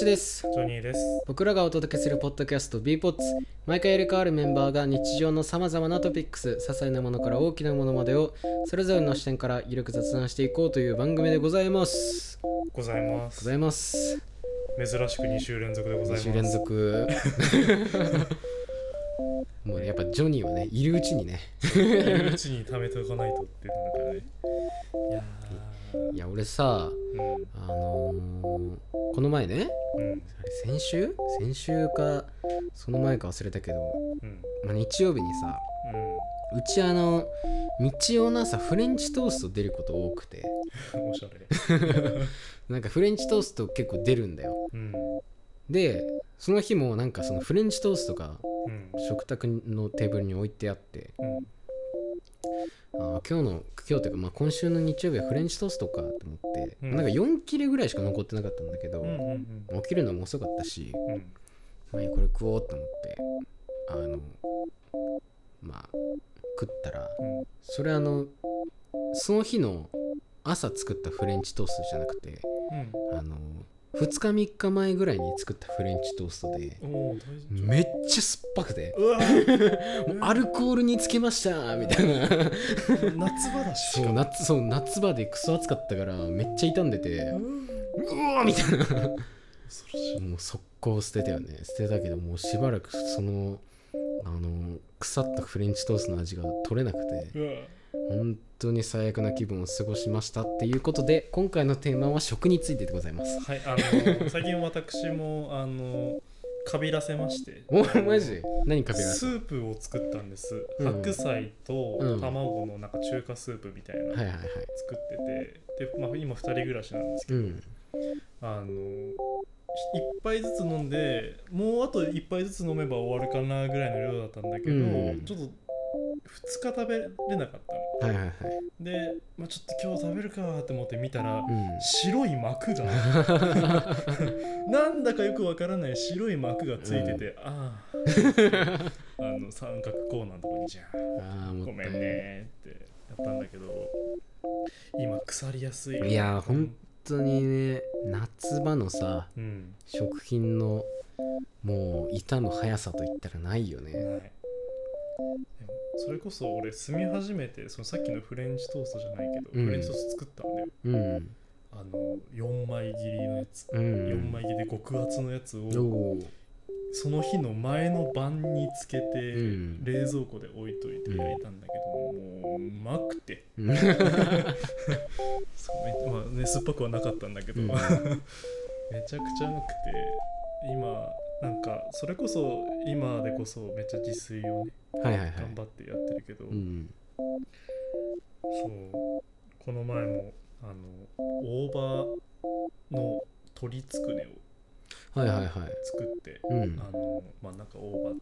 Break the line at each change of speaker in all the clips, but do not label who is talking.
です
ジョニーです。
僕らがお届けするポッドキャスト b ポッツ毎回入れ替わるメンバーが日常のさまざまなトピックス些細なものから大きなものまでをそれぞれの視点からゆるく雑談していこうという番組でございます
ございます。
ございます
珍しく2週連続でござい
2
ます。
週連続 もうねやっぱジョニーはねいるうちにね
いるうちに貯めておかないとっていうのがね。いや
いや俺さ
ー、
あのーこの前ね
うん、
先週？先週かその前か忘れたけど、
うん、
まあ、日曜日にさうちあの日曜の朝フレンチトースト出ること多くて。
うん。おしゃれ。
なんかフレンチトースト結構出るんだよ。
うん、
でその日もなんかそのフレンチトーストが
うん、
食卓のテーブルに置いてあって
うん、
あー今日の今日というか、まあ、今週の日曜日はフレンチトーストかと思って、
うん。
なんか4切れぐらいしか残ってなかったんだけど、
うん、うん、
起きるのも遅かったし、
うん、
まあこれ食おうと思ってあのまあ食ったら
うん、
それあのその日の朝作ったフレンチトーストじゃなくて
うん。
あの2日3日前ぐらいに作ったフレンチトーストで。めっちゃ酸っぱくてもうアルコールにつけましたみたいな。
夏場だし。
そう夏そう夏場でクソ暑かったからめっちゃ傷んでて
う
わみたいな。もう速攻捨てたよね。捨てたけどもうしばらくそのあの腐ったフレンチトーストの味が取れなくて。
うわ
本当に最悪な気分を過ごしましたっていうことで今回のテーマは食についてでございます。
はい、あの、最近私も、あの、かびらせまして。
おマジ？何かけられ
スープを作ったんです、
うん。
白菜と
うん。
卵のなんか中華スープみたいなの
はいはいはい。
作ってて、で、まあ、今2人暮らしなんですけど、
うん。
あの1杯ずつ飲んでもうあと1杯ずつ飲めば終わるかなぐらいの量だったんだけど、
うん。
ちょっと2日食べれなかったの。
はいはいはい。
で、まあ、ちょっと今日食べるかって思って見たら、
うん。
白い膜が。なんだかよくわからない白い膜がついてて、ああ あの三角コーナーのとこにじゃあごめんねってやったんだけど今腐りやすい。
いやーほん。本当にね夏場のさ
うん。
食品のもう板の速さといったらないよね。
ないそれこそ俺住み始めてそのさっきのフレンチトーストじゃないけど、
うん。
フレンチトースト作ったんだよ
うん。
あの4枚切りのやつ、
うん。
4枚切りで極厚のやつをその日の前の晩につけて、
うん。
冷蔵庫で置いといて焼いたんだけど、もううまくて。
うん。
そうめまあね酸っぱくはなかったんだけど、
うん。
めちゃくちゃうまくて今なんかそれこそ今でこそめっちゃ自炊をね
はいはいはい。
頑張ってやってるけど、
うん
そうこの前もあの大葉の鶏つくねを
はいはいはい。
作って、
うん。
あのまあなんか大葉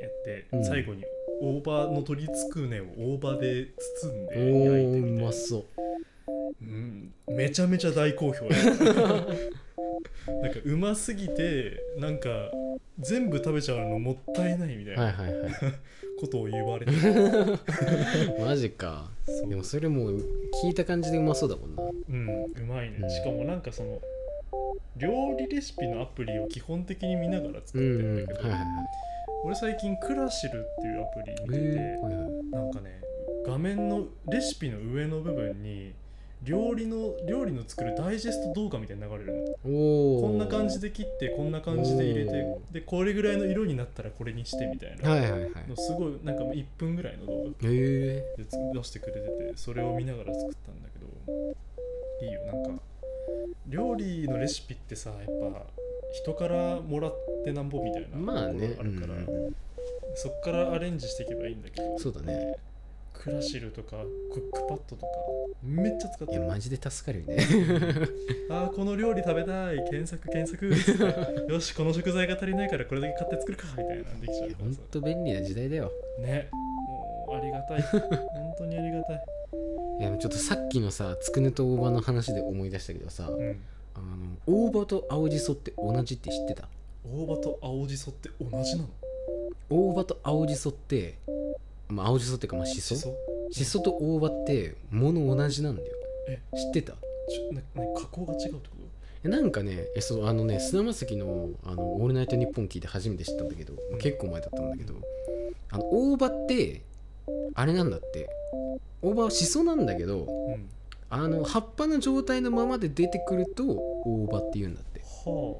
やって、
うん。
最後に大葉の鶏つくねを大葉で包ん
お
で焼いて
ー
みて
うまそう。
うん、めちゃめちゃ大好評だなんかうますぎてなんか全部食べちゃうのもったいないみたい
はい
な
はいはい。
ことを言われて、
マジか。でもそれもう聞いた感じでうまそうだもんな。
うんうまいね、
うん。
しかもなんかその料理レシピのアプリを基本的に見ながら作
うん
って
うんん。はい
だけど、
はいはい
俺最近クラシルっていうアプリ見てて、
えー
なんかね画面のレシピの上の部分に料理の料理の作るダイジェスト動画みたいに流れるの。こんな感じで切ってこんな感じで入れて
お
でこれぐらいの色になったらこれにしてみたいな
はいはいはい。
のすごいなんか1分ぐらいの動画
ええ
でつ出してくれててそれを見ながら作ったんだけどいいよ。なんか料理のレシピってさやっぱ人からもらってなんぼみたいな
まあね
あるから、
うん。
そっからアレンジしていけばいいんだけど
そうだね。
クラシルとかクックパッドとかめっちゃ使ってる。
いやマジで助かるよね。
あーこの料理食べたい検索検索 よしこの食材が足りないからこれだけ買って作るかみたいなのできちゃう
ほん
さ
と便利な時代だよ。
ねありがたい。本当にありがたい。
いやちょっとさっきのさつくねと大葉の話で思い出したけどさ
うん。
あの大葉と青じそって同じって知ってた？
大葉と青じそって同じなの？
大葉と青じそってまあ青じそっていうかまあしそ？
しそ。
と大葉って物同じなんだよ。
え。
知ってた？
ちょなな加工が違うってこ
えなんかねえそうあのね菅田将暉のあの「オールナイトニッポン」聞いて初めて知ったんだけど、
うん。
結構前だったんだけどあの大葉ってあれなんだって。大葉はシソなんだけど
うん。
あの葉っぱの状態のままで出てくると大葉って言うんだって。
は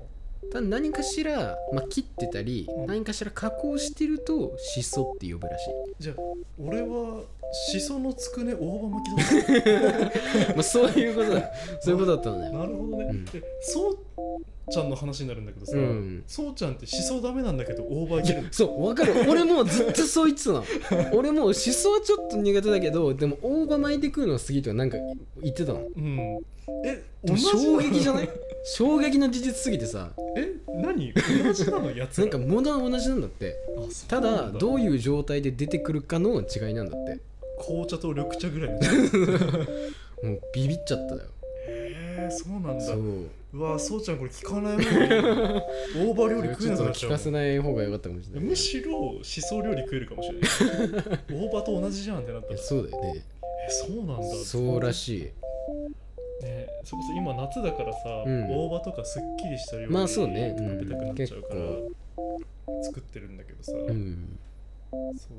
ただ何かしら、まあ、切ってたり、
うん。
何かしら加工してるとシソって呼ぶらしい。
あじゃあ俺はしそのつくね大葉巻きだ。
まあそういうことだ。そういうことだったんだよ
なるほどね、
うん。
でそうちゃんの話になるんだけどさ、
うん。
そうちゃんってしそダメなんだけど大葉い
いや
けるの
そう分かる。俺もずっとそう言ってたの。俺もしそはちょっと苦手だけどでも大葉巻いて食うのは好きとかなんか言ってたの。
うん。え
でも衝撃じゃない？衝撃の事実すぎてさ。
え何？同じなのやつら。
なんか物は同じなんだって。
あそう
た
なん
だ。どういう状態で出てくるかの違いなんだって。
紅茶と緑茶ぐらいの。違 い
もうビビっちゃったよ。
へえそうなんだ。
そう。
うわそうちゃんこれ聞かない方がいいな大葉料理食
ちょっと
えなくなっちゃう。
聞かせない方が良かったかもしれない
むしろしそ料理食えるかもしれない。大葉と同じじゃんってなった。ら
そうだよね。
えそうなんだ。
そうらしい
ねそれこそ今夏だからさ、
うん。
大葉とかすっきりした料理
まあそうね。うん
食べたくなっちゃうから、作ってるんだけどさ、
うん。
そう。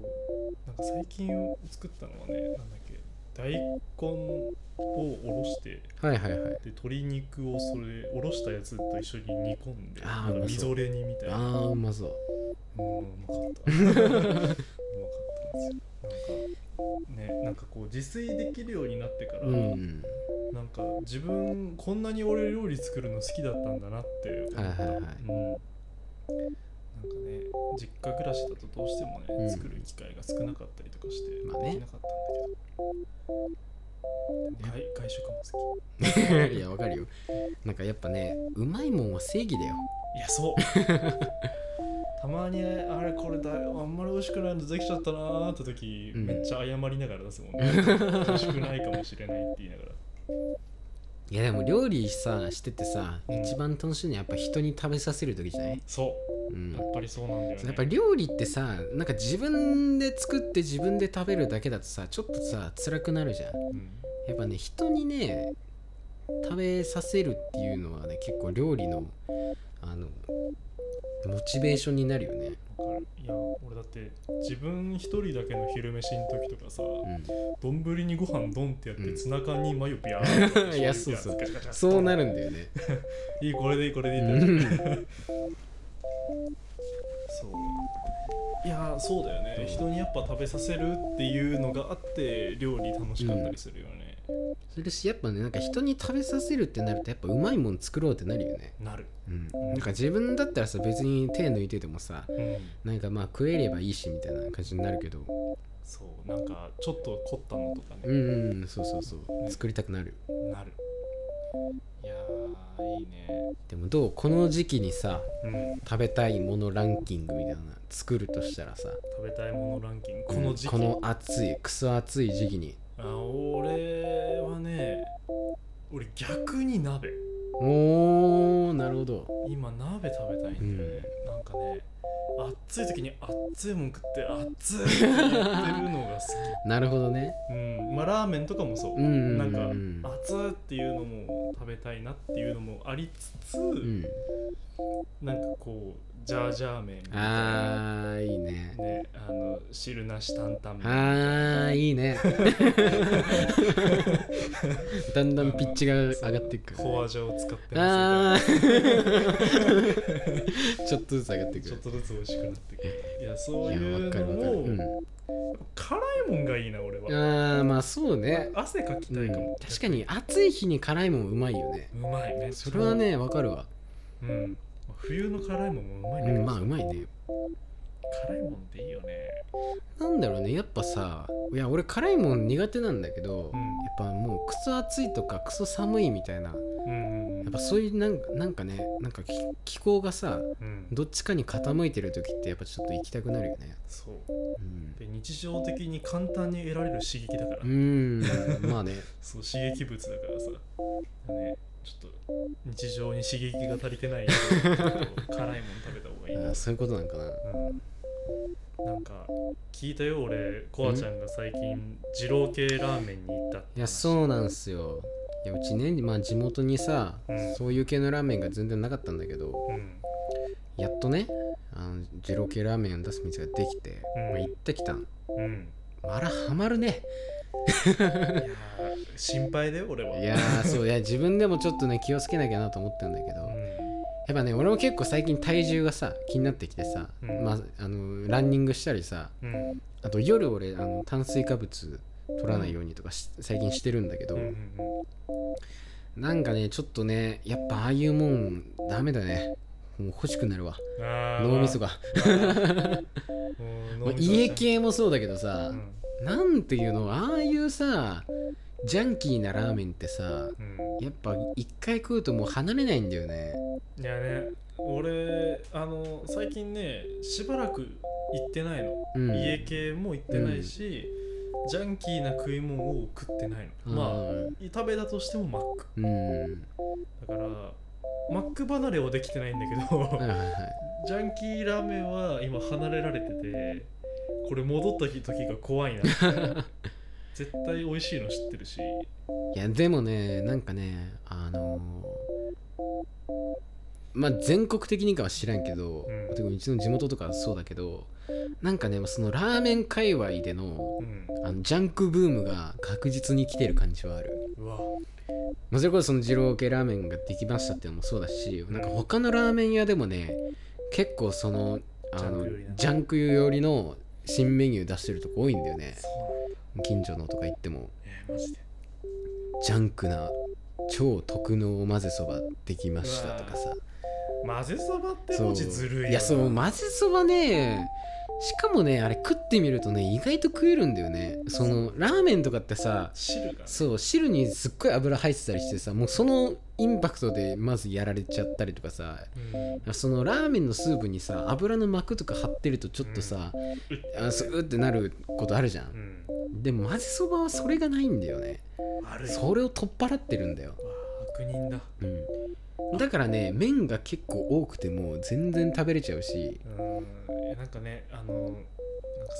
なんか最近作ったのはねなんだっけ大根をおろして
はいはいはい。
で鶏肉をそれおろしたやつと一緒に煮込んで
あ
みぞれ煮みたいな。
ああうまそう。
うんうまかった。うまかったんですよ。なんかねなんかこう自炊できるようになってから、
うん。
なんか自分こんなに俺料理作るの好きだったんだなって思った、
はいはいはい。
うん、なんかね実家暮らしだとどうしてもね、
うん。
作る機会が少なかったりとかしてできなかったんだけど、でも外外食も好き。
いやわかるよ。なんかやっぱねうまいもんは正義だよ。
いやそう たまにあれこれだあんまり美味しくないのできちゃったなーって時、
うん。
めっちゃ謝りながら出すもんね。美味しくないかもしれないって言いながら。
いやでも料理さしててさ、
うん。
一番楽しいのはやっぱ人に食べさせる時じゃない、
そう。
うん。
やっぱりそうなんだよね。
やっぱ料理ってさなんか自分で作って自分で食べるだけだとさちょっとさ辛くなるじゃん。
うん。
やっぱね人にね食べさせるっていうのはね結構料理のあのモチベーションになるよね。
いや俺だって自分一人だけの昼飯の時とかさ
うん。
丼、にご飯ドンってやって、
うん。
ツナ缶にマヨビャーって
いやそうそうそうな
る
るんだよね。
いいこれでいいこれでいい
うん。
そう。いやそうだよね、
う？ん
人にやっぱ食べさせるっていうのがあって料理楽しかったりするよね、
それしやっぱねなんか人に食べさせるってなるとやっぱうまいもん作ろうってなるよね。
なる。
うん。なんか自分だったらさ別に手抜いててもさ
うん。
なんかまあ食えればいいしみたいな感じになるけど。
そうなんかちょっと凝ったのとかね、
うんうんうんそうそうそう。
ね。
作りたくなる。
なる。いやーいいね。
でもどうこの時期にさ
うん。
食べたいものランキングみたいなの作るとしたらさ。
食べたいものランキング。この時期、
この暑いクソ暑い時期に。
あ俺はね。俺逆に鍋。
おーなるほど。
今鍋食べたいんだよね、なんかね暑い時に熱いもん食って熱いって言ってるのが好
なるほどね。
きうん。まあラーメンとかもそう、
うんうんうん。
なんか熱いっていうのも食べたいなっていうのもありつつ、
うん。
なんかこうジャージャー麺みたいな。
あーいいね。
ねあの汁なし担々麺
あーいいね。だんだんピッチが上がっていく。
フォアジャを使ってます
ちょっとずつ上がっていく。
ちょっとずつ美味しくなってくる。いやそう
い
うの
うん。
も辛いもんがいいな俺は。
あーまあそうね、
汗かきたいかも、
うん。確かに暑い日に辛いもんうまいよね。
うまいめっちゃ
それはねわかるわ。
うん冬の辛いもんもうまいんだけど
うんまあうまいね。
辛いもんっていいよね。
なんだろうね。やっぱさいや俺辛いもん苦手なんだけど、
うん。
やっぱもうクソ暑いとかクソ寒いみたいな。
うんうん
やっぱそういうなんかなんかねなんか気気候がさ
うん。
どっちかに傾いてる時ってやっぱちょっと行きたくなるよね。
そう。
うん。
で日常的に簡単に得られる刺激だから、
うーん。まあね。
そう刺激物だからさ。ねちょっと日常に刺激が足りてない 辛いもの食べた方がいい。な
あーそういうことなんかな。
うん、なんか聞いたよ俺コアちゃんが最近二郎系ラーメンに行ったって話。
いやそうなんすよ。いやうちね、まあ、地元にさ、
うん。
そういう系のラーメンが全然なかったんだけど
うん。
やっとねあの二郎系ラーメンを出す店ができて、
うん。
まあ、行ってきたん。
うん。
あらハマるね
心配だよ俺は。い
やーそういや自分でもちょっとね気をつけなきゃなと思ったんだけど、
うん。
やっぱね俺も結構最近体重がさ気になってきてさ、
うん。
まああのランニングしたりさ
うん。
あと夜俺あの炭水化物取らないようにとかし最近してるんだけど、なんかねちょっとねやっぱああいうもんダメだね。もう欲しくなるわ。脳みそが、家系もそうだけどさ
う、ん
なんていうのああいうさジャンキーなラーメンってさ
うん。
やっぱ一回食うともう離れないんだよね。
いやね俺あの最近ねしばらく行ってないの、
うん。
家系も行ってないし、ジャンキーな食い物を食ってないの、まあ食べたとしてもマック。
うん。
だからマック離れはできてないんだけど、
はいはいはい。
ジャンキーラーメンは今離れられててこれ戻った時が怖いな。絶対美味しいの知ってるし。
いやでもねなんかねあのーまあ全国的にかは知らんけど、
うん。
うちの地元とかはそうだけどなんかねそのラーメン界隈での
うん。
あのジャンクブームが確実に来てる感じはある、
うわ。
まあ、それこそその二郎系ラーメンができましたっていうのもそうだしなんか他のラーメン屋でもね結構そのあの
ジャンク寄りな。
ジャンク寄りの新メニュー出してるとこ多いんだよね。近所のとか行っても。
えー、マジで。
ジャンクな超特納混ぜそばできましたとかさ。
混ぜそばって文字ずるいよな。い
やそう混ぜそばねしかもねあれ食ってみるとね意外と食えるんだよね。そのラーメンとかってさ
汁がね。
そう汁にすっごい油入ってたりしてさもうそのインパクトでまずやられちゃったりとかさ
うん。
そのラーメンのスープにさ油の膜とか張ってるとちょっとさ、あそううってなることあるじゃん。
う、ん。
でも混ぜそばはそれがないんだよね。それを取っ払ってるんだよ、
悪人だ。
うん、だからね麺が結構多くても全然食べれちゃうし、
うん。なんかねあのなんか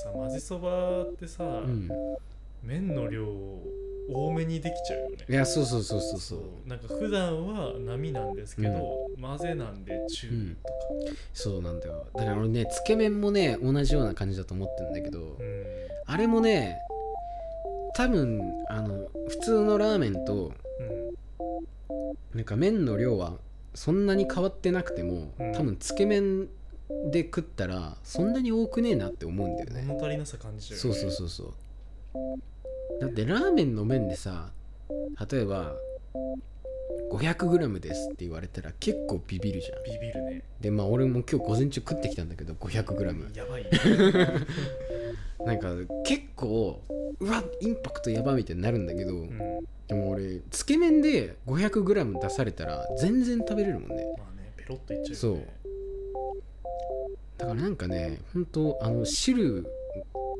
さ混ぜそばってさ、
うん、
麺の量多めにできちゃうよね。
いやそうそうそうそうそう。
なんか普段は波なんですけど、混ぜなんで中とか、
そうなんだよ。だから俺ねつけ麺もね同じような感じだと思ってるんだけど、
うん。
あれもね多分あの普通のラーメンとなんか麺の量はそんなに変わってなくても、
うん。
多分つけ麺で食ったらそんなに多くねえなって思うんだよね、
物足りなさ感じるよね。
そうそうそうそうだってラーメンの麺でさ例えば 500g ですって言われたら結構ビビるじゃん。
ビビるね。
でまあ俺も今日午前中食ってきたんだけど 500g
やばいね。
なんか結構うわインパクトやばみたいになるんだけど、
うん。
でも俺つけ麺で 500g 出されたら全然食べれるもんね。
まあねペロッといっちゃう
そう。だからなんかね本当あの汁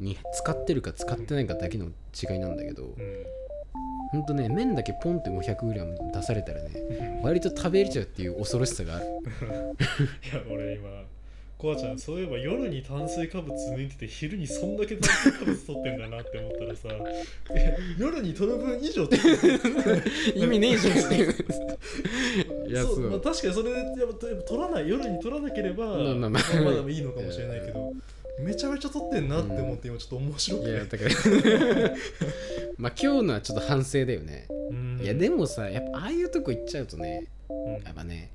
に使ってるか使ってないかだけの違いなんだけど、
うん。
ほんとね麺だけポンって 500g 出されたらね割と食べれちゃうっていう恐ろしさがある。
いや俺今コアちゃんそういえば夜に炭水化物抜いてて昼にそんだけ炭水化物取ってんだなって思ったらさえ夜に取る分以上取ってる
意味ねえじゃんって いう
そ
そう。う
まあ、確かにそれでやっぱ取らない夜に取らなければ
まあま
だいいのかもしれないけどめちゃめちゃ取ってんなって思って今ちょっと面白くて、
いやだから まあ今日のはちょっと反省だよね、
うん。
いやでもさやっぱああいうとこ行っちゃうとね
うん。
やっぱね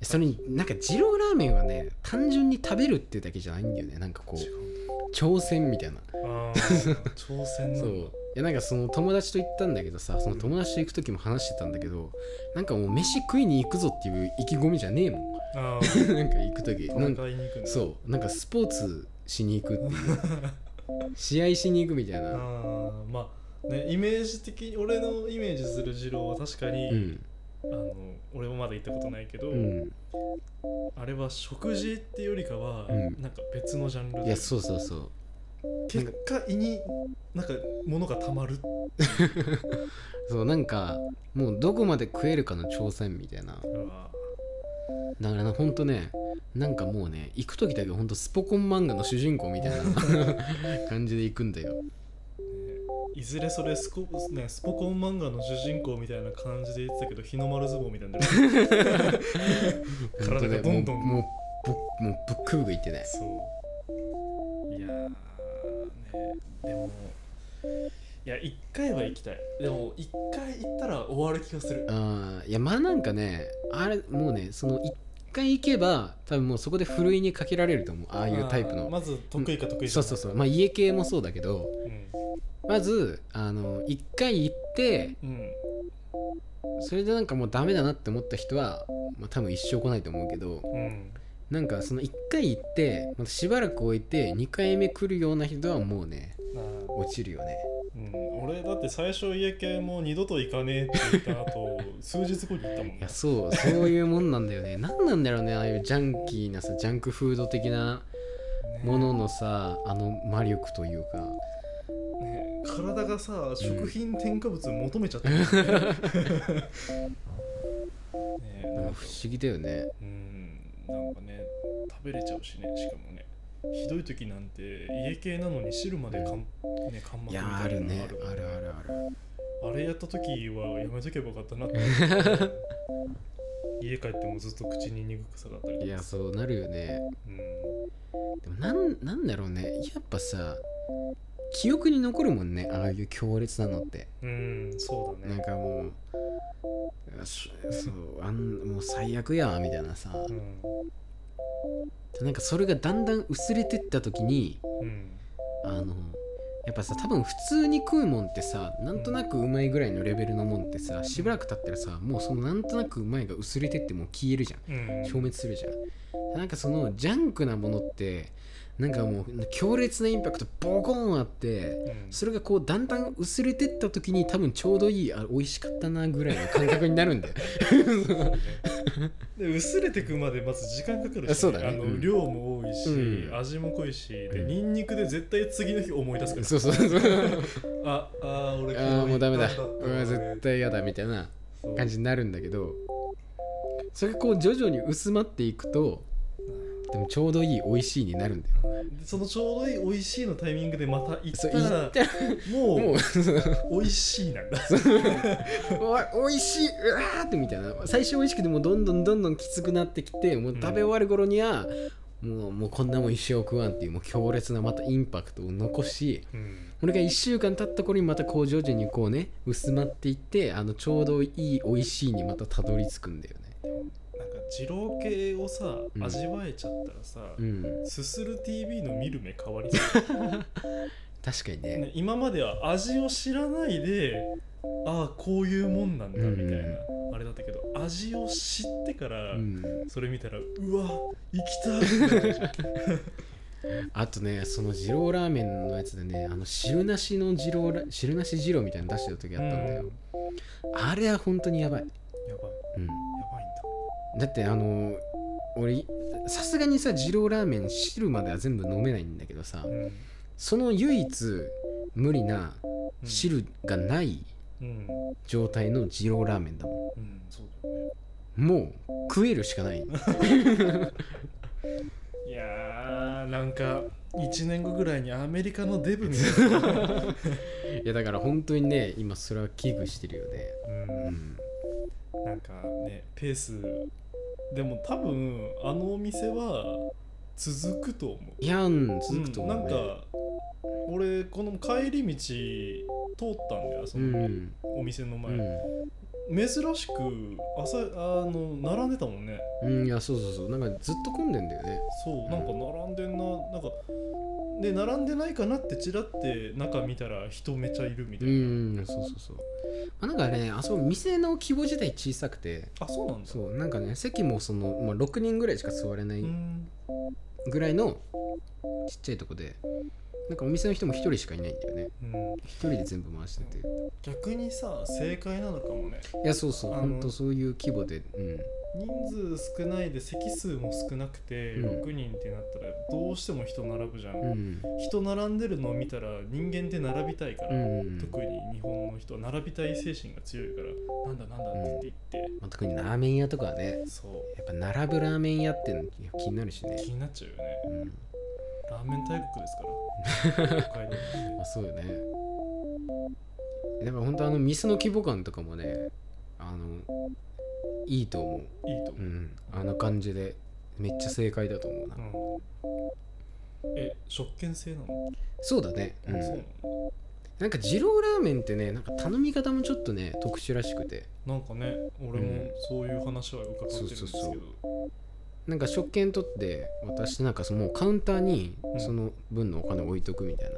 それになんか二郎ラーメンはね単純に食べるっていうだけじゃないんだよね。なんかこ
違
う
うん
挑戦みたいな。
挑戦
そう。いやなんかその友達と行ったんだけどさその友達と行く時も話してたんだけどなんかもう飯食いに行くぞっていう意気込みじゃねえもん。なんか行く時。なんかそう。なんかスポーツしに行くっていう。試合しに行くみたいな。
あーまあねイメージ的に俺のイメージする二郎は確かに、
うん。
あの俺もまだ行ったことないけど、
うん。
あれは食事っていうよりかは、
うん。
なんか別のジャンルで。
いやそうそうそう。
結果胃になんか物がたまる
そうなんかもうどこまで食えるかの挑戦みたいなだからなほんとねなんかもうね行く時だけほんとスポコン漫画の主人公みたいな 感じで行くんだよ。
ねいずれそれスコ、ね、スポコン漫画の主人公みたいな感じで言ってたけど日の丸相撲みたいになる。体がどんどん。
もうもうぶっくぶくいってね。
そう。いやーね。でもいや一回は行きたい。でも一回行ったら終わる気がする。
ああいやまあなんかねあれもうねその一回行けば多分もうそこでふるいにかけられると思う。ああいうタイプの。
まず得意か得意じゃない。
そうそうそう。まあ家系もそうだけどまずあの一回行って
うん、うん
それでなんかもうダメだなって思った人は、まあ、多分一生来ないと思うけど
うん。
なんかその1回行ってまたしばらく置いて2回目来るような人はもうね
あー。
落ちるよね
うん、俺だって最初家系も二度と行かねえって言った後数日後に行ったもん
いやそうそういうもんなんだよね。何なんだろうねああいうジャンキーなさジャンクフード的なもののさあの魔力というか。
ね体がさ食品添加物求めちゃってる、ねね
なんか。不思議だよね。
うん。なんかね食べれちゃうしねしかもねひどい時なんて家系なのに汁までかん、ね、かんまたいなの
ある。ね
が
あるあるある
あれやった時はやめとけばよかったなって。家帰ってもずっと口に苦臭かったり
いやそうなるよね。
うん。
でもなんなんだろうね。やっぱさ記憶に残るもんね。ああいう強烈なのって。
うんそうだね。
なんかもうそ そうあんもう最悪やみたいなさ。
うん
なんかそれがだんだん薄れてった時に
うん
あのやっぱさ多分普通に食うもんってさなんとなくうまいぐらいのレベルのもんってさしばらく経ったらさもうそのなんとなくうまいが薄れてってもう消えるじゃん。
うん。
消滅するじゃん。なんかそのジャンクなものってなんかもう強烈なインパクトボコーンあって
うん。
それがこうだんだん薄れてった時に多分ちょうどいいあ美味しかったなぐらいの感覚になるんだよ
で薄れてくまでまず時間かかるし、
あそうだね。
あの
うん。
量も多いし、
うん。
味も濃いしで
うん。
ニンニクで絶対次の日思い出すから。
そうそうそう。
ああー俺
ああもうダメだ。うわ絶対嫌だみたいな感じになるんだけどそれがこう徐々に薄まっていくとでもちょうどいい美味しいになるんだよ。
でそのちょうどいい美味しいのタイミングでまた行ったら
言ったら
も
もう
う美味しいなんだ。
おい美味しいうわーってみたいな。最初美味しくてもどんどんどんどんきつくなってきてもう食べ終わる頃には、もうもうこんなもん一生食わんっていうもう強烈なまたインパクトを残し
うん。
これが1週間経った頃にまたこう徐々にこうね。薄まっていってあのちょうどいい美味しいにまたたどり着くんだよね
なんか二郎系をさ
うん。
味わえちゃったらさ、
うん。
すする TV の見る目変わりそう。
確かにね。
ね、今までは味を知らないでああこういうもんなんだみたいな、あれだったけど味を知ってから、
うん。
それ見たらうわ行きたい
あとねその二郎ラーメンのやつでねあの汁なしの二郎ラ汁なし二郎みたいなの出してる時あったんだよ、あれは本当にやばい、
やばい。
うんだってあの俺さすがにさ二郎ラーメン汁までは全部飲めないんだけどさ
だうん。
その唯一無理な
うん。
汁がない
うん。
状態の二郎ラーメンだも
うんそうだよね。
んもう食えるしかない。
いやーなんか1年後ぐらいにアメリカのデブみたいな、
いやだから本当にね今それは危惧してるよね。
うん。
うん。
なんかねペースでも多分あのお店は続くと思う。
いやん続くと思う、ね。
うん、なんか俺この帰り道通ったんだよその、
うん。
お店の前、
うん
珍しく朝あの並んでたもんね。
うん、いやそうそうそう。なんかずっと混んでんだよね。
そうなんか並んでんななんかで並んでないかなってチラって中見たら人めちゃいるみた
う
いな、
んそうそうそう、まあ、なんかねあそこ店の規模自体小さくて。
あそうなんだ。
そうなんかね席もその、まあ、6人ぐらいしか座れない
うん。
ぐらいのちっちゃいとこでなんかお店の人も1人しかいないんだよね。
うん。
1人で全部回してて。
逆にさ正解なのかもね。
いやそうそう。ほんとそういう規模で。うん。
人数少ないで席数も少なくて
うん。
6人ってなったらどうしても人並ぶじゃん、
うん。
人並んでるのを見たら人間って並びたいから、
うん
特に日本の人は並びたい精神が強いからなんだなんだって言って、
まあ、特にラーメン屋とかはね。
そう。
やっぱ並ぶラーメン屋っての気になるしね。
気になっちゃうよね。
うん
ラーメン大国ですから。
あそうよね。だから本当あの店の規模感とかもねあのいいと思う。
いいと思
う。ん。あの感じでめっちゃ正解だと思うな、
う、うん、え食券制なの、
そうだね、う、
あそうんなの？
なんか二郎ラーメンってねなんか頼み方もちょっとね特殊らしくて。
なんかね俺もそういう話は伺ってるんですけど、
そうそうなんか食券取って渡してなんかそのカウンターに
うん。
その分のお金置いとくみたい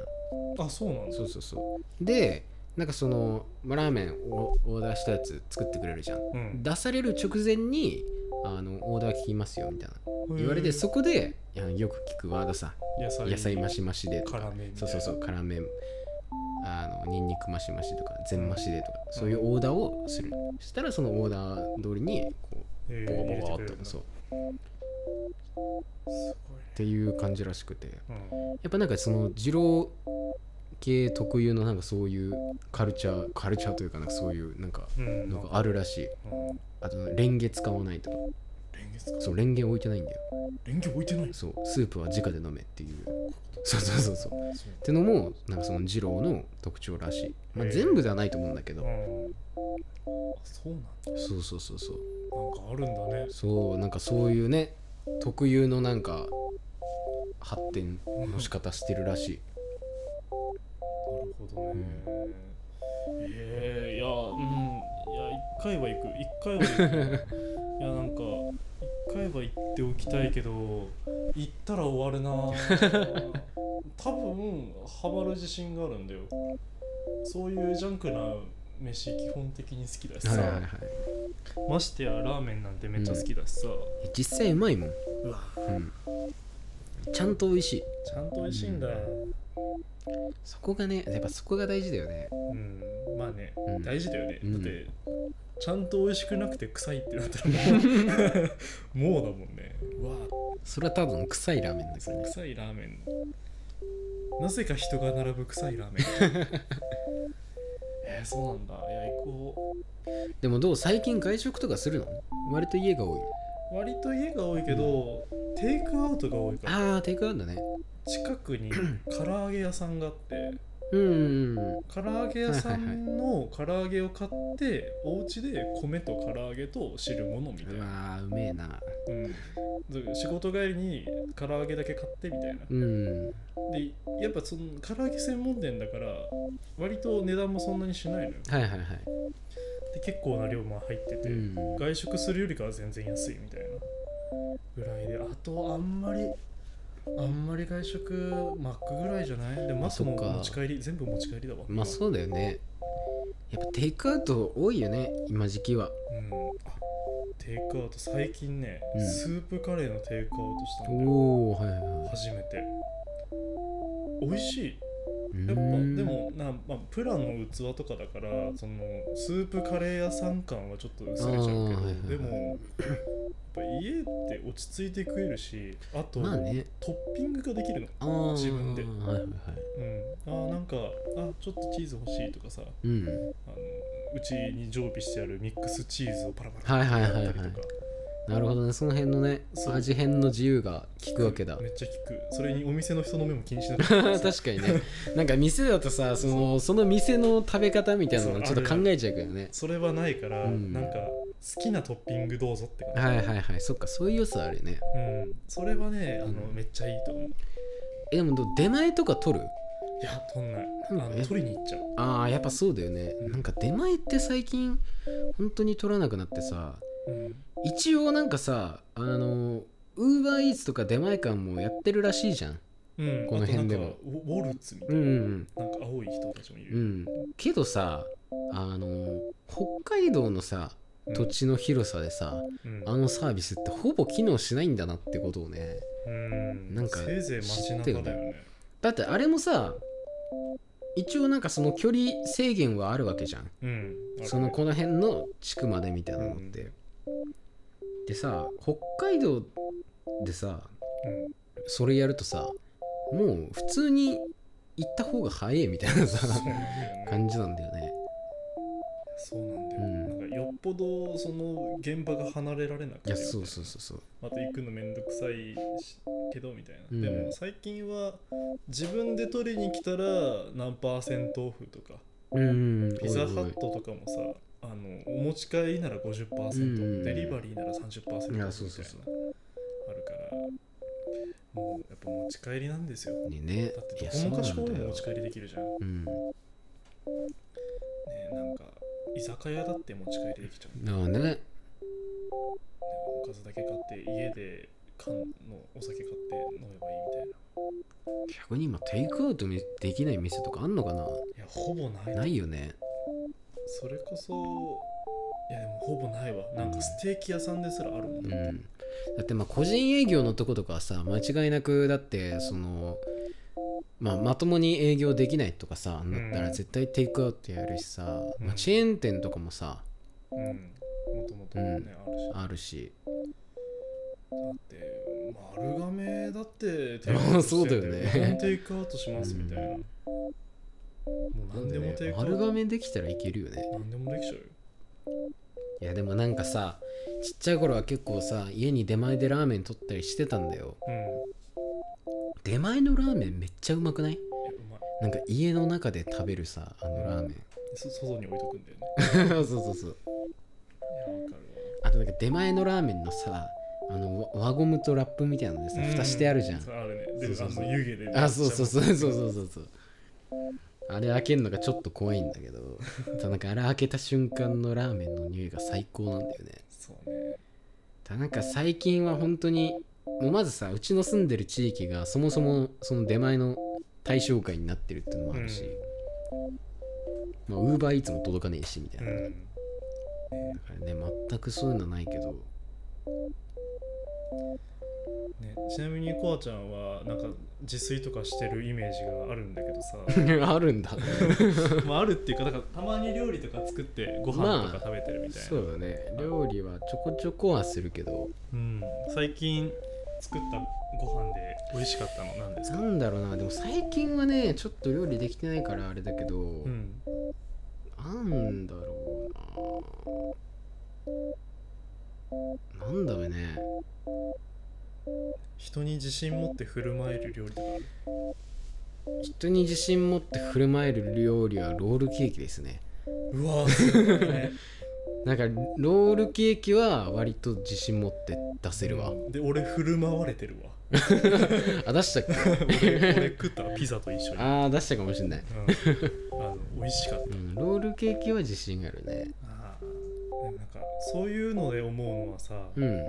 な、
あそうなんだ。
そうそうそう。でなんかその、まあラーメンをオーダーしたやつ作ってくれるじゃん。
うん。
出される直前にあのオーダー聞きますよみたいな。言われてそこでよく聞くワードさ。
野菜。
野菜増し増しでとか。そうそうそう辛めあのニンニク増し増しとか全増しでとかそういうオーダーをする。そしたらそのオーダー通りにこ
え
うボコボコ
入れてくれるんだ。
っとそうっていう感じらしくて。
ね
やっぱなんかその二郎系特有のなんかそういうカルチャーカルチャーというかなんかそういうなんか
うん、うん、
のがあるらしい。
うん。
あとレンゲ使わないとか。そうレンゲ置いてないんだよ。
レンゲ置いてない？
そうスープは直で飲めっていう。そうそうそうそう。ってのもなんかその二郎の特徴らしい、まあ、全部ではないと思うんだけど。
うん。あそうなんだ。
そうそうそうそう。
なんかあるんだね。
そうなんかそういうね特有のなんか発展の仕方してるらしい。
なるほどね、ええいやうんいや一回は行く。一回は行く。いやなんか一回は行っておきたいけど行ったら終わるな。多分ハマる自信があるんだよ。そういうジャンクな飯基本的に好きだしさ、
はいはいはい
ましてやラーメンなんてめっちゃ好きだしさ、
え実際うまいもん、
うわ。
うん、ちゃんと美味しい。
ちゃんと美味しいんだ。
そこがねやっぱそこが大事だよね。
うん。まあね、
うん。
大事だよね、
うん。
だってちゃんと美味しくなくて臭いってなったらもう もうだもんね。うわ。
それは多分臭いラーメンだからね。
臭いラーメン。なぜか人が並ぶ臭いラーメン えー、そうなんだ。いや行こ
でもどう最近外食とかするの？割と家が多い。う
割と家が多いけど、テイクアウトが多いから。
ああテイクアウトだね。
近くに唐揚げ屋さんがあって
うん
唐揚げ屋さんの唐揚げを買ってお家で米と唐揚げと汁物みたいうな、
わーうめえな。
うん、で仕事帰りに唐揚げだけ買ってみたいな。
うん。
でやっぱその唐揚げ専門店だから割と値段もそんなにしないのよ。
はいはいはい。
で結構な量も入ってて、
うん。
外食するよりかは全然安いみたいなぐらいであとあんまりあんまり外食マックぐらいじゃない？でもマックも持ち帰り全部持ち帰りだわ。
まあそうだよね。やっぱテイクアウト多いよね今時期は。
うん。あテイクアウト最近ね、
うん。
スープカレーのテイクアウトしたんだよ。
おおはいはいはい。
初めて。美味しい
や
やっぱでもな、まあ、プランの器とかだからそのスープカレー屋さん感はちょっと薄れちゃうけど、でもやっぱ家って落ち着いて食えるしあと、
まあね。
トッピングができるの。自分で。
はいはいはい。
うん。あーなんかあちょっとチーズ欲しいとかさ
うん。
あのうちに常備してあるミックスチーズをパラパラ
はいはいはいはい。
やったりとか
なるほどね。その辺のね味変の自由が効くわけだ。
めっちゃ効く。それにお店の人の目も気にしなかった。
確かにね。なんか店だとさそのその店の食べ方みたいなのちょっと考えちゃうけどね。
それはないから、
うん。
なんか好きなトッピングどうぞって感じ。
はいはいはいそっかそういう良さあるよね。
うん、それはねあの、
うん。
めっちゃいいと思う。
えでも出前とか取る？
いや取んない。
うん
あ取りに行っちゃう。
ああやっぱそうだよね。なんか出前って最近本当に取らなくなってさ
うん。
一応なんかさあのウーバーイーツとか出前館もやってるらしいじゃん。
うん、
この辺でも
あとなんかウォルツみたい
うんうん。
な,、なんか青い人たちもいる、
うん。けどさあの北海道のさ
うん。
土地の広さでさ、
うん。
あのサービスってほぼ機能しないんだなってことをね
うん。
なんか
せいぜい街中だよね。
だってあれもさ一応なんかその距離制限はあるわけじゃん。
うん。
そのこの辺の地区までみたいなのって、でさ北海道でさ
うん
それやるとさもう普通に行った方が早いみたいなさ
ね。
感じなんだよね。
そうなんだよ、
うん。
なんかよっぽどその現場が離れられなくて
いやそうそうそうそう。
また行くのめんどくさいしけどみたいな、
うん。
でも最近は自分で取りに来たら何パーセントオフとか
うん
ピザハットとかもさあのお持ち帰りなら50%、
うん。
デリバリーなら30%みたいなあるからもうやっぱ持ち帰りなんですよ。
にね。
だってどこもかしこも持ち帰りできるじゃん。ね
うん。
なんか居酒屋だって持ち帰りできちゃう、ね、
だからね。
おかずだけ買って家で缶のお酒買って飲めばいいみたいな。
逆に今テイクアウトみできない店とかあんのかな？い
やほぼない。
ないよね
それこそいやでもほぼないわ。なんかステーキ屋さんですらあるもん。
う
だって、
ん。だってまあ個人営業のとことかはさ間違いなくだってそのまあ、まともに営業できないとかさなったら
うん。
絶対テイクアウトやるしさ、
うん。
まあ、チェーン店とかもさ
うん。もともとね、
うん。
あるし。
あるし。
だって丸亀だってテ
あ そうだよね。
テイクアウトしますみたいな、もう何でもテイクアウト
丸亀できたらいけるよね。
何でもできちゃうよ。
いやでもなんかさちっちゃい頃は結構さ家に出前でラーメン取ったりしてたんだよ。
うん。
出前のラーメンめっちゃうまくない？
うまい。
なんか家の中で食べるさあのラーメン。
そ外に置いとくんだよね。
そうそうそう
いやわかる
あとなんか出前のラーメンのさあのわ輪ゴムとラップみたいなのでさ
わ
蓋してあるじゃん、
あるね。で
そうそうそう。
湯気で
あそうそうそう
う
そうそうそうそうあれ開けるのがちょっと怖いんだけどただなんかあれ開けた瞬間のラーメンの匂いが最高なんだよね。
そうね。
ただなんか最近は本当にもうまずさうちの住んでる地域がそもそもその出前の対象外になってるっていうのもあるし、まあウーバーイーツも届かねえしみたいな、
うん。
だからね全くそういうのはないけど
ね、ちなみにコアちゃんはなんか自炊とかしてるイメージがあるんだけどさ。
あるんだ。
まああるっていうかだからたまに料理とか作ってご飯とか食べてるみたいな、
そうだね。料理はちょこちょこはするけど。
うん、最近作ったご飯で美味しかったのなんですか？
なんだろうな。でも最近はねちょっと料理できてないからあれだけど、
うん。
なんだろうな。なんだろうね
人に自信持って振る舞える料理。とかある
人に自信持って振る舞える料理はロールケーキですね。
うわすごいね。
なんかロールケーキは割と自信持って出せるわ、
で俺振る舞われてるわ。
あ出したっけ？
俺俺食ったわピザと一緒に、
ああ出したかもしれない、
うん、あの美味しかった。
うん、ロールケーキは自信あるね。
あーでもなんかそういうので思うのはさ、
うん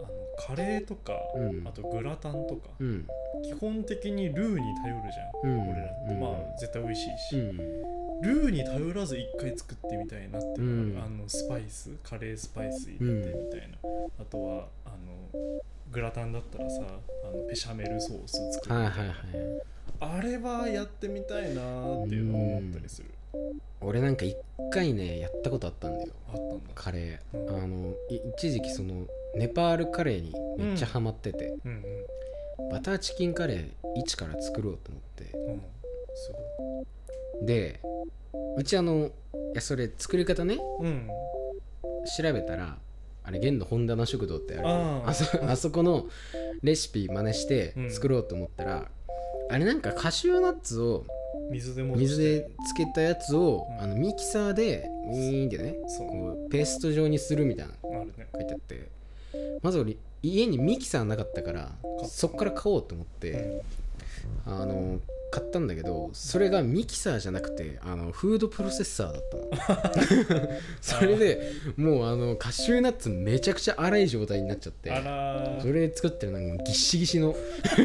あのカレーとか、
うん。
あとグラタンとか、
うん。
基本的にルーに頼るじゃん、
うん。
俺らって、
うん。
まあ絶対美味しいし、
うん。
ルーに頼らず一回作ってみたいなっていうのが
うん。
あのスパイスカレースパイス入れてみたいな、あとはあのグラタンだったらさあのベシャメルソース作る
はいはいはい。
あれはやってみたいなーっていうのを思ったりする、
俺なんか一回ねやったことあったんだよ。
あったんだ。
カレー、
うん。
あのい一時期そのネパールカレーにめっちゃハマってて、
うんうん。
バターチキンカレー一から作ろうと思って。
うん。す
でうちあのいやそれ作り方ね。
うん
調べたらあれ現の本棚食堂ってある。
あ
そあそこのレシピ真似して
うん。
作ろうと思ったら、あれなんかカシューナッツを
水で
水でつけたやつを、
うん。
あのミキサーでウィーンってねこうペースト状にするみたいな
ね。
書いてあってまず俺家にミキサーなかったからそっから買おうと思って、あの買ったんだけどそれがミキサーじゃなくてあのフードプロセッサーだったの。それでもうあのカシューナッツめちゃくちゃ粗い状態になっちゃってそれで作ってるなんかギシギシの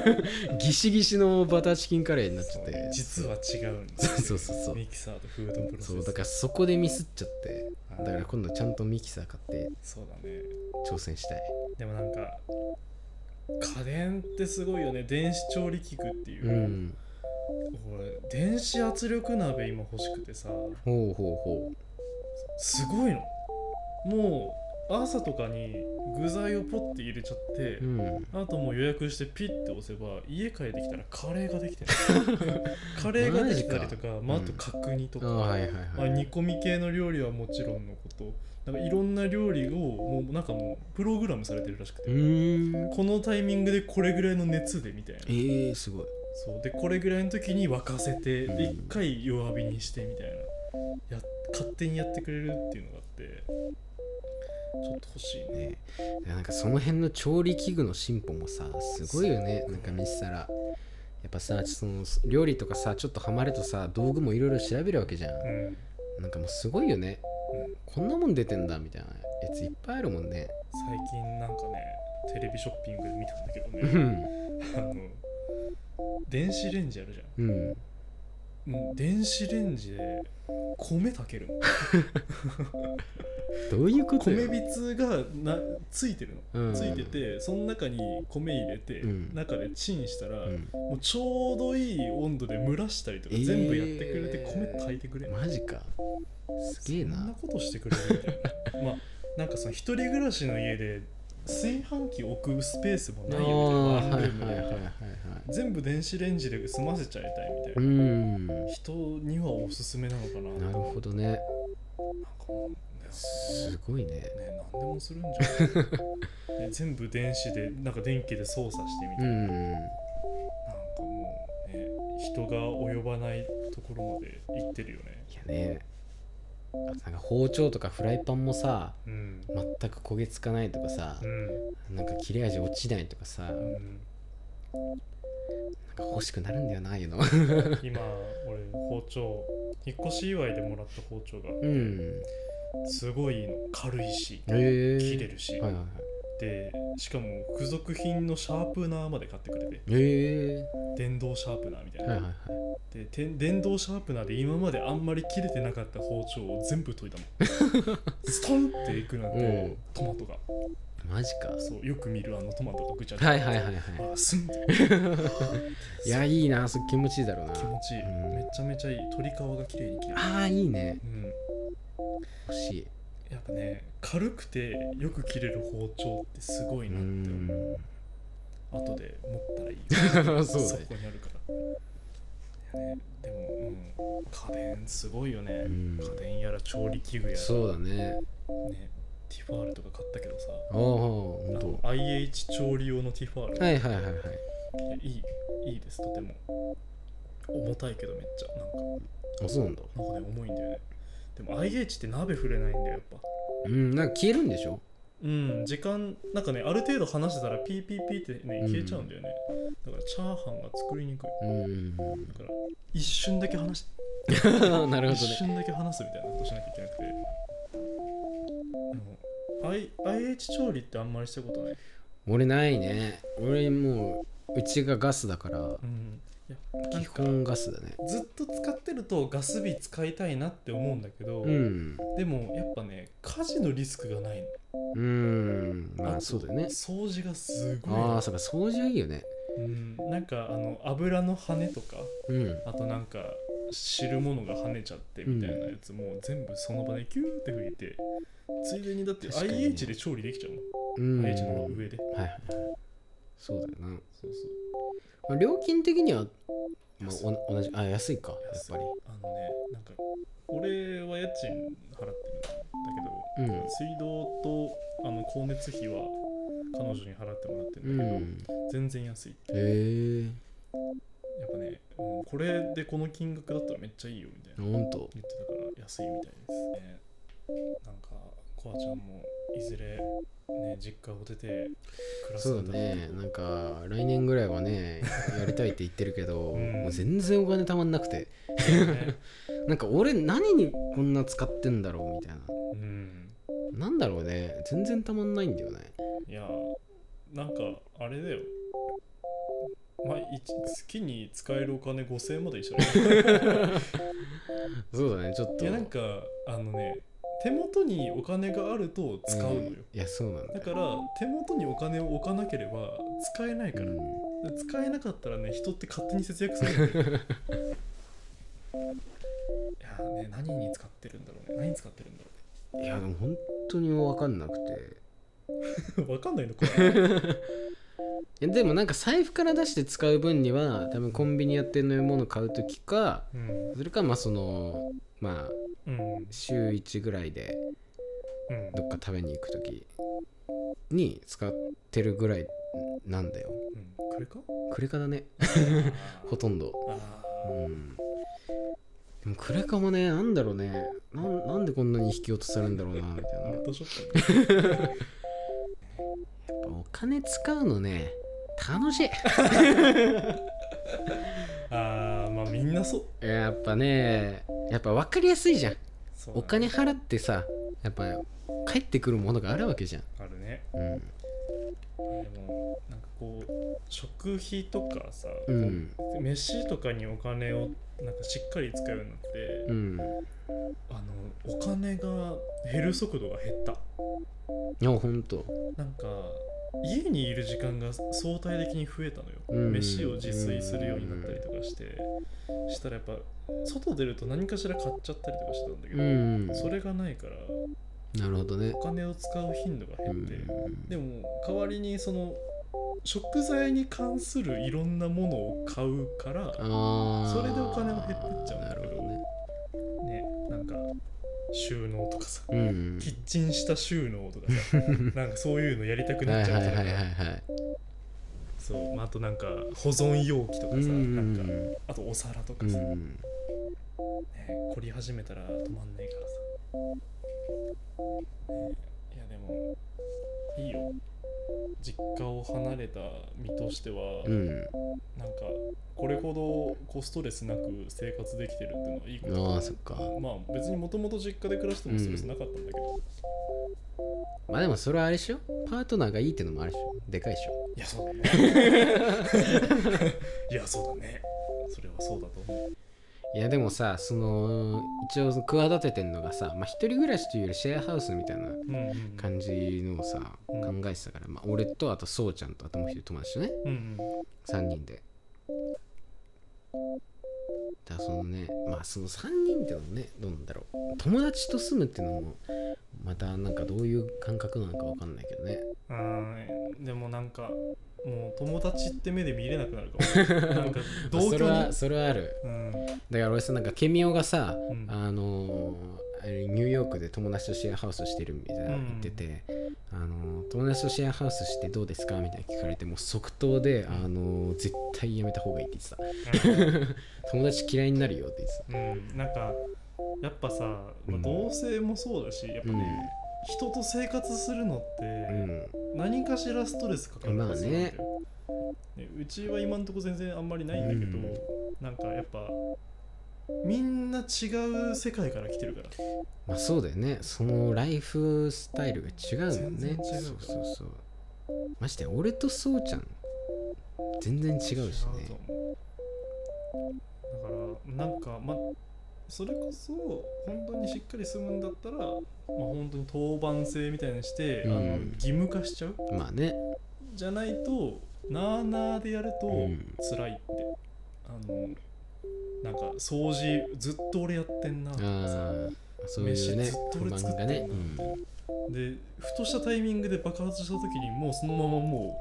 ギシギシのバターチキンカレーになっちゃって。
実は違うんですよ
そうそうそう。
ミキサーとフードプロセス
そうだからそこでミスっちゃって。だから今度ちゃんとミキサー買って
そうだね。
挑戦したい。
でもなんか家電ってすごいよね。電子調理器具っていう。う、
ん
俺電子圧力鍋今欲しくてさ。
ほうほうほ
すごいの。もう朝とかに具材をポッて入れちゃって
う、うん。
あともう予約してピッて押せば家帰ってきたらカレーができてる。カレーができたりとかまあ、あと角煮とか、
あはいはい
まあ、
はい
煮込み系の料理はもちろんのこと。なんかいろんな料理をもうなんかもうプログラムされてるらしくて、このタイミングでこれぐらいの熱でみたいな。
えー、すごい
そう。でこれぐらいの時に沸かせて、で
うん
一回弱火にしてみたいな。や勝手にやってくれるっていうのがあってちょっと欲しいね。
ねなんかその辺の調理器具の進歩もさすごいよね。なんか見せたら。やっぱさその料理とかさちょっとハマるとさ道具もいろいろ調べるわけじゃん。
うん。
なんかもうすごいよね。
うん。
こんなもん出てんだみたいな。やついっぱいあるもんね。
最近なんかねテレビショッピングで見たんだけど
う
ね
ん。
あの電子レンジあるじゃん。
うん。
電子レンジで米炊けるの。
どういうことよ。
米びつがなついてるの、
うん。
ついててその中に米入れて、
うん。
中でチンしたら、
うん。
もうちょうどいい温度で蒸らしたりとか
えー。
全部やってくれて米炊いてくれる、
マジか。すげえ
そんな
な
ことしてくれるみたいな。まあなんかその一人暮らしの家で炊飯器置くスペースも
あ
ないよみたいな。ワン
ーはい
ルームで。
はい
全部電子レンジで済ませちゃいたいみた
う
いな、
ん
人にはおすすめなのかな。
なるほどね。すごいね。
ね、何でもするんじゃん、ね、全部電子でなんか電気で操作してみたいな、
うん。
なんかもうね人が及ばないところまで行ってるよね。
いやねなんか包丁とかフライパンもさ
うん。
全く焦げつかないとかさ
うん。
なんか切れ味落ちないとかさ
う
なん
ん
か欲しくなるんだよなああいうの。
今俺包丁引っ越し祝いでもらった包丁が
うん。
すごいの軽いし
へえ。
切れるし、
はいはいはい
でしかも付属品のシャープナーまで買ってくれて。
へえ。
電動シャープナーみたいな、
はいはいはい。
でて電動シャープナーで今まであんまり切れてなかった包丁を全部研いだの ストンっていくなん
う
て
ん
トマトが。
マジか。
そうよく見るあのトマトがぐちゃ
はいはいはいはい
あスン。っ て
いやいいな。それ気持ちいいだろうな。
気持ちいい、
うん。
めちゃめちゃいい。鶏皮が綺麗に切れる、
ああいいね。
うん、
欲しい。
やっぱね軽くてよく切れる包丁ってすごいうなって思う。後で持ったらいい。
そうだね。
そこにあるから。いやねでも、うん、家電すごいよね、
うん。
家電やら調理器具やら。
そうだね。
ねティファールとか買ったけどさ。
ああ
IH 調理用のティファール、
はいはいはいはい。
いいいいです。とても。重たいけどめっちゃ。なんか。
あそうなんだ。
なんかね重いんだよねでも IH って鍋触れないんだよやっぱ。
うんなんか消えるんでしょ？
うん時間なんかねある程度離してたらピーピーピーってね
うん。
消えちゃうんだよね、だからチャーハンが作りにくい。
うん
だから一瞬だけ離し
なるほどね。
一瞬だけ離すみたいなことしなきゃいけなくて。でも I IH 調理ってあんまりしたことない。
俺ないね。俺もううちがガスだから。
うん
基
か
本ガスだね。
ずっと使ってるとガス火使いたいなって思うんだけど、
うん。
でもやっぱね火事のリスクがないの。
うん。まあ
と
そうだよね。
掃除がすごい。
ああそうか掃除はいいよね。
うん、なんかあの油の羽とか
うん。
あとなんか汁物が跳ねちゃってみたいなやつも全部その場でキューって拭いてついでにだって IH で調理できちゃうも
うん。
ん IH の上で。
はいはいはいそうだよな、
そうそう。
まあ、料金的には、まあ、お同じあ安いかやっぱり。
あのねなんか俺は家賃払ってるんだけど、
うん。
水道とあの光熱費は彼女に払ってもらってる
うん
だけど、
ん。
全然安い。
へえ。
やっぱね、うんこれでこの金額だったらめっちゃいいよみたいな。
ほんと。
言ってたから安いみたいです。ねなんかコアちゃんもいずれね実家を出て暮らす
そうだね。なんか来年ぐらいはね やりたいって言ってるけど、
うん。
もう全然お金たまんなくて。
ね。
なんか俺何にこんな使ってんだろうみたいな。
うん。
なんだろうね。全然たまんないんだよね。
いやなんかあれだよ。まあ、一月に使えるお金5000円まで一緒だよ。
そうだねちょっと。
いやなんかあのね手元にお金があると使うのよ、
ん。いやそうなんだよ。
だから手元にお金を置かなければ使えないから、
うん。
で使えなかったらね人って勝手に節約する いやーね何に使ってるんだろうね。何に使ってるんだろ
いやでも本当に分かんなくて。
う ねわかんないのこれ。
いやでもなんか財布から出して使う分には多分コンビニやってる飲み物買う時か
うん。
それかまあそのまあ
うん。
週1ぐらいで
うん。
どっか食べに行く時に使ってるぐらいなんだよ。
うん。これか
クレカだね。ほとんど。
あ
うん。でもクレカもねなんだろうね。なんなんでこんなに引き落とされるんだろうなみたいな。
ネットショップ。ね
お金使うのね楽しい。
あーまあみんなそう。
やっぱねやっぱ分かりやすいじゃん。お金払ってさやっぱ返ってくるものがあるわけじゃん。
あるね。
うん
でもなんかこう食費とかさ、
うん。
飯とかにお金をなんかしっかり使うようになって、
うん
あのお金が減る速度が減った。
いやほんと。
なんか家にいる時間が相対的に増えたのよ、
うん。
飯を自炊するようになったりとかして。したらやっぱ外出ると何かしら買っちゃったりとかしてたんだけ
う
ど、
ん。
それがないから
なるほどね。
お金を使う頻度が
う
減って、
ん。
でも代わりにその食材に関するいろんなものを買うからそれでお金は減ってっちゃうんだけど
ね。
ねなんか収納とかさ
うん。
キッチン下収納とかさ なんかそういうのやりたくなっちゃうから。そうまああとなんか保存容器とかさ
うん
なんかあとお皿とかさ、ね
うん。
凝り始めたら止まんないからさ、ねいやでもいいよ。実家を離れた身としては、
うん。
なんかこれほどこうストレスなく生活できてるっていうのはいいこと
ああそっか。
まあ別にもともと実家で暮らしてもストレスなかったんだけど、
まあでもそれはあれでしょ？パートナーがいいってのもあるでしょ？でかいでしょ？
いやそうだね。いやそうだね。それはそうだと思う
いやでもさその一応企ててんのがさまあ一人暮らしというよりシェアハウスみたいな
うんうん
感じのをさ、
うん。
考えてたから、まあ、俺とあとそうちゃんとあともう一人友達とね。
うんうん
3人でだからそのねまあその3人ってのもねどうなんだろう。友達と住むってのもまたなんかどういう感覚なのかわかんないけどね。
うんでもなんかもう友達って目で見れなくなるかも。なんか同居に
それはそれはある。
うん。
だから俺さなんかケミオがさ、
うん。
あのーニューヨークで友達とシェアハウスしてるみたいな言ってて、あのー友達とシェアハウスしてどうですかみたいな聞かれてもう即答で、あのー絶対やめた方がいいって言ってた。友達嫌いになるよって言って
うん、なんかやっぱさ、まあ、
うん。
同性もそうだしやっぱね、人と生活するのって
たうん。
何かしらストレスかかるんだよ。
ま
ねうちは今んとこ全然あんまりないんだけど、
うん。
なんかやっぱみんな違う世界から来てるから。
まあそうだよね。そのライフスタイルが違うもんね。そうそうそう。ましてや俺とそうちゃん全然違うしね。
だからなんかまそれこそ本当にしっかり住むんだったら、まあ、本当に当番制みたいにして、
うん。
あの義務化しちゃう。
まあね。
じゃないとなあなあでやると
うん。
辛いって、あのなんか掃除ずっと俺やってんなとかさ
そういうね
飯ずっと俺作ってんな。
ね、うん、
でふとしたタイミングで爆発した時にもうそのままも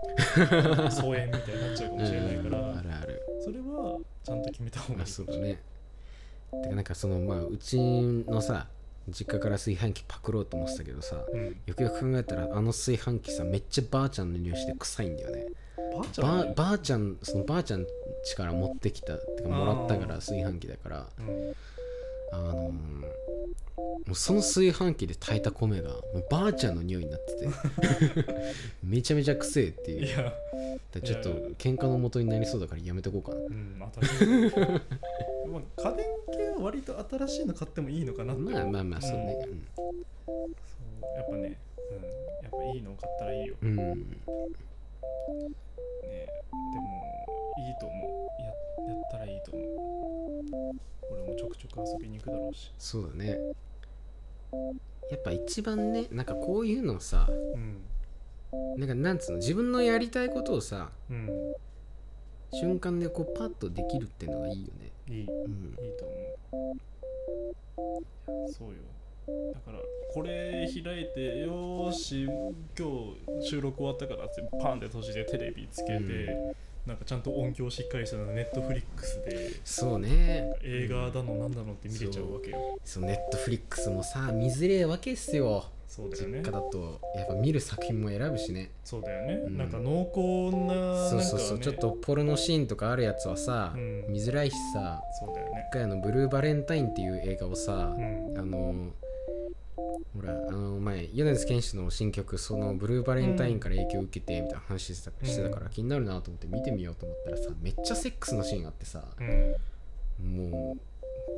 う疎遠みたいになっちゃうかもしれないから、
うんあるある。
それはちゃんと決めた方がいい
そうだね。てかなんかそのまあうちのさ実家から炊飯器パクろうと思ってたけどさ
うん、
よくよく考えたらあの炊飯器さめっちゃばあちゃんの匂いして臭いんだよね。
ばあちゃん？
ばばあちゃんそのばあちゃん家から持ってきたてかもらったから炊飯器だから。
うん。
あのーもうその炊飯器で炊いた米がもうばあちゃんの匂いになってて。めちゃめちゃ臭いっていう。
いや、
ちょっと喧嘩の元になりそうだからやめとこうかな。
うん、まあ家電系は割と新しいの買ってもいいのかなって。
まあまあまあそうね。
そうやっぱね、うん、やっぱいいのを買ったらいいよ、ね、
うん、
いいと思う。ややったらいいと思う。俺もちょくちょく遊びに行くだろうし。
そうだね。やっぱ一番ねなんかこういうのさ
うん。
なんかなんつうの自分のやりたいことをさ
うん。
瞬間でこうパッとできるってのがいいよね。
いい。いい
うん
と思う。いやそうよ。だからこれ開いてよーし今日収録終わったからってパンって閉じてテレビつけて、なんかちゃんと音響しっかりしたのネットフリックスで
そうね。
映画だのなんだのって見れちゃうわけよ。
そうネットフリックスもさ見づれえわけっすよ。
そうだよね。
実家だとやっぱ見る作品も選ぶしね。
そうだよね、
うん。
なんか濃厚な
そうそうそう、
なんかね。
ちょっとポルノシーンとかあるやつはさ、
うん。
見づらいしさ
そうだよね。
一回あのブルーバレンタインっていう映画をさ、
うん。
あのほらあの前米津玄師の新曲そのブルーバレンタインから影響を受けてみたいな話してた,、してたから気になるなと思って見てみようと思ったらさめっちゃセックスのシーンあってさ
うん
もう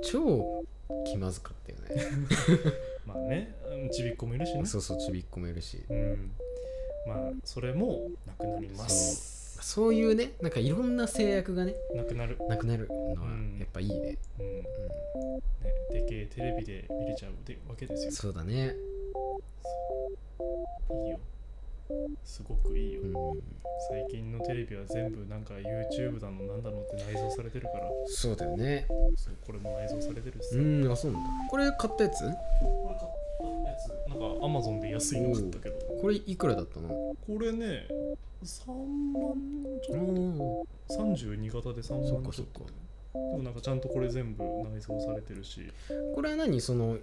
超気まずかったよね。
まあねうんちびっこもいるしね。
そうそうちびっこもいるし。
うん。まあそれもなくなります
そういうねなんかいろんな制約がね
なくなる。
なくなるのは
うん。
やっぱいいね、
うん。
う
ねでけえテレビで見れちゃうでわけですよ。
ん、そうだね、
いいよ。すごくいいよ、
うん、
最近のテレビは全部なんか YouTube だのなんだのって内蔵されてるから。
そうだよね。
そうこれも内蔵されてるしさ、
うんあそうなんだ。これ買ったやつ？
これ買ったやつ。なんか Amazon で安いの買ったけど。
これいくらだったの？
これね3万ちょっ
お
と32型で3万ちょっと。
そっかそっか
でもなんかちゃんとこれ全部内蔵されてるし。
これは何その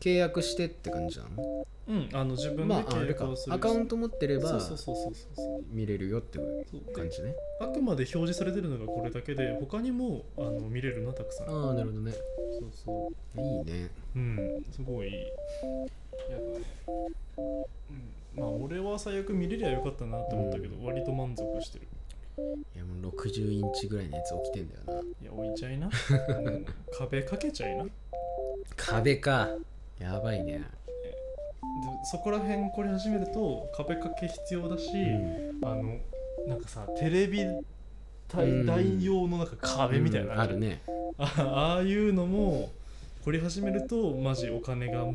契約してって感じなの？
うんあの自分で
まああ
契
れか
約をする
アカウント持ってれば
そうそうそうそうそう。
見れるよって
そう
感じね。
あくまで表示されてるのがこれだけで他にもあの見れるなたくさん。
ああなるほどね。
そうそう。
いいね。
うんすごいやだね。うんまあ俺は最悪見れりゃよかったなって思ったけど、割と満足してる
いやもう60インチぐらいのやつ起きてんだよな。い
や置いちゃいな。も う壁かけちゃいな。で
壁か。やばいね。
そこら辺これ始めると壁掛け必要だし、
うん。
あのなんかさテレビ
うん。
対大用のなんか壁みたいなの
うんあるね。
あ ああいうのも凝り始めるとマジお金がも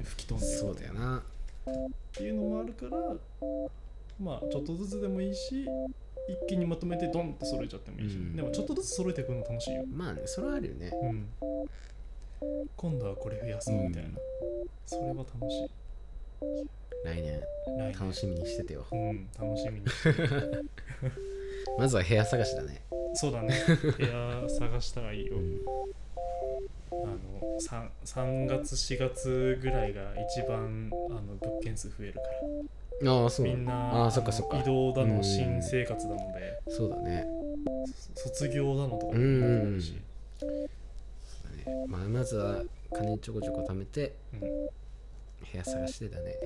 う吹き飛んで
そうだよな。
っていうのもあるからまあちょっとずつでもいいし一気にまとめてドンって揃えちゃってもいいし、
うん。
でもちょっとずつ揃えていくの楽しいよ、
まあねそれはあるよね。
うん、今度はこれ増やそうみたいな、それは楽しい。
来年。楽しみにしててよ。
うん。楽しみに。
まずは部屋探しだね。
そうだね。部屋探したらいいよ、
うん
あの 3, 3月4月ぐらいが一番あの物件数増えるから。
ああそう。
みんな
ああそっかそっか。
移動だ
うん。
の新生活だので、
そうだね。
そ卒業だのとか
うんうんうん。
あるし、
ね。まあまずは金ちょこちょこ貯めて
うん。
部屋探してだね。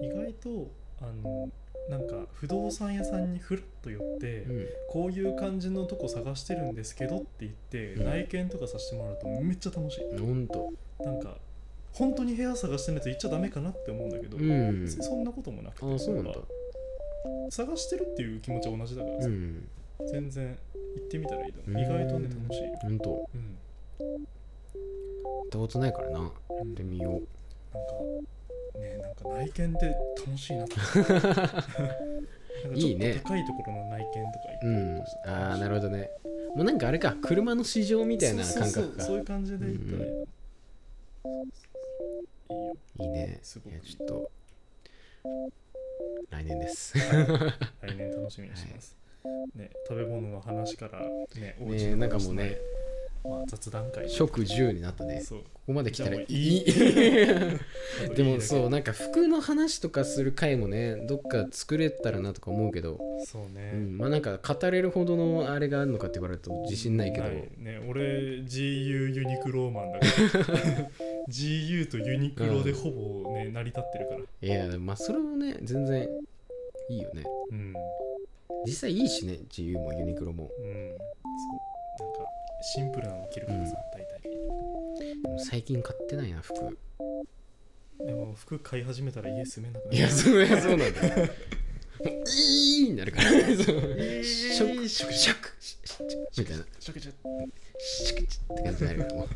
意外とあのなんか不動産屋さんにふらっと寄って、
うん。
こういう感じのとこ探してるんですけどって言って、
うん。
内見とかさせてもらうとめっちゃ楽しい。
ほんと。
なんか本当に部屋探してないと行っちゃダメかなって思うんだけど、
うん。
別にそんなこともなくて
そうなんだ。
探してるっていう気持ちは同じだからさ、
うん。
全然行ってみたらいいと
う。ん。
思う意外とね楽しい。よ、
ほんと。
うん、
行ったことないからな。行
うん
ってみよう。
なんかねなんか内見って楽しいなって
いいね。
と高いところの内見とか行
うん。ああなるほどね。もうなんかあれか車の市場みたいな感
そうそう。
覚か。
そうそういう感じで行ったらいいの、いいよ。
いいね。
すごく。いい
いやちょっと。来年です。
来年楽しみにします、ね食べ物の話からねお
ねなんかもうね
話まあ、雑談会で。
食10になったね。
そう。
ここまで来たらい
い。
でもそう
う
なんか服の話とかする回もねどっか作れたらなとか思うけど、
そうね、
うん、まあなんか語れるほどのあれがあるのかって言われると自信ないけど、
はいね、俺 GU ユニクローマンだから。GU とユニクロでほぼね、成り立ってるから。
いやまあそれもね全然いいよね。
うん。
実際いいしね GU もユニクロも。
うん。そう。なんかシンプルなの着るからさ、大体。
最近買ってないな服。
でも服買い始めたら家住めなくなる。
いやそういやそうなんだよ。いいになるから。そうショックショックショックみたいな
シャキシャキ
シャクチって感じになるからもう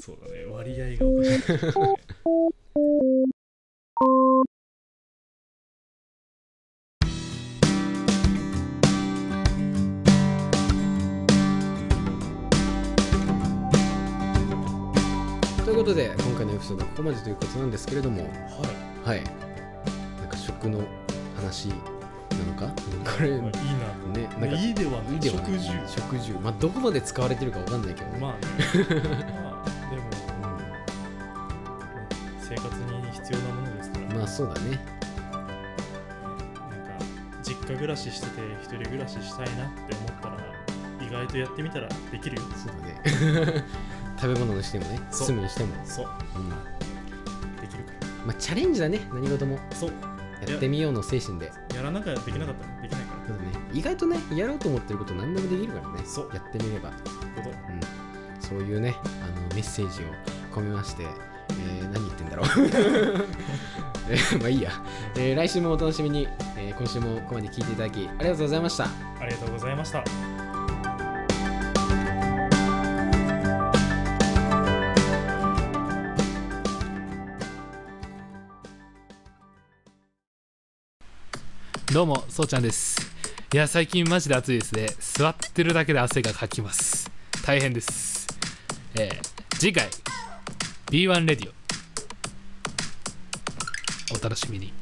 そうだね割合がおかしい、
いうことで今回のエピソードはここまでということなんですけれども
は
はい。なんか食の話ななのか？これ
まあいいな。
ねなんか
いいではない。
いはない。
食住。
食住。まあどこまで使われてるかわかんないけど。ね、
まあね。まあでも、生活に必要なものですから、
まあそうだね。
なんか実家暮らししてて一人暮らししたいなって思ったら意外とやってみたらできるよ。
そうだね食べ物にしてもね
そう。
住むにしても、
そう。できるか
あチャレンジだね何事も。
らそう。
やってみようの精神で。
やらなきゃできなかったらできないから。
そうだね。意外とねやろうと思ってること何でもできるからね。
そう。
やってみれば、
こと。
うん、そういうねあのメッセージを込めまして、えー何言ってんだろう、えーまあいいや、えー来週もお楽しみに、えー今週もここまで聞いていただきありがとうございました。
ありがとうございました
どうもそうちゃんです。いや最近マジで暑いですね。座ってるだけで汗がかきます。大変です。えー次回 B1 レディオお楽しみに。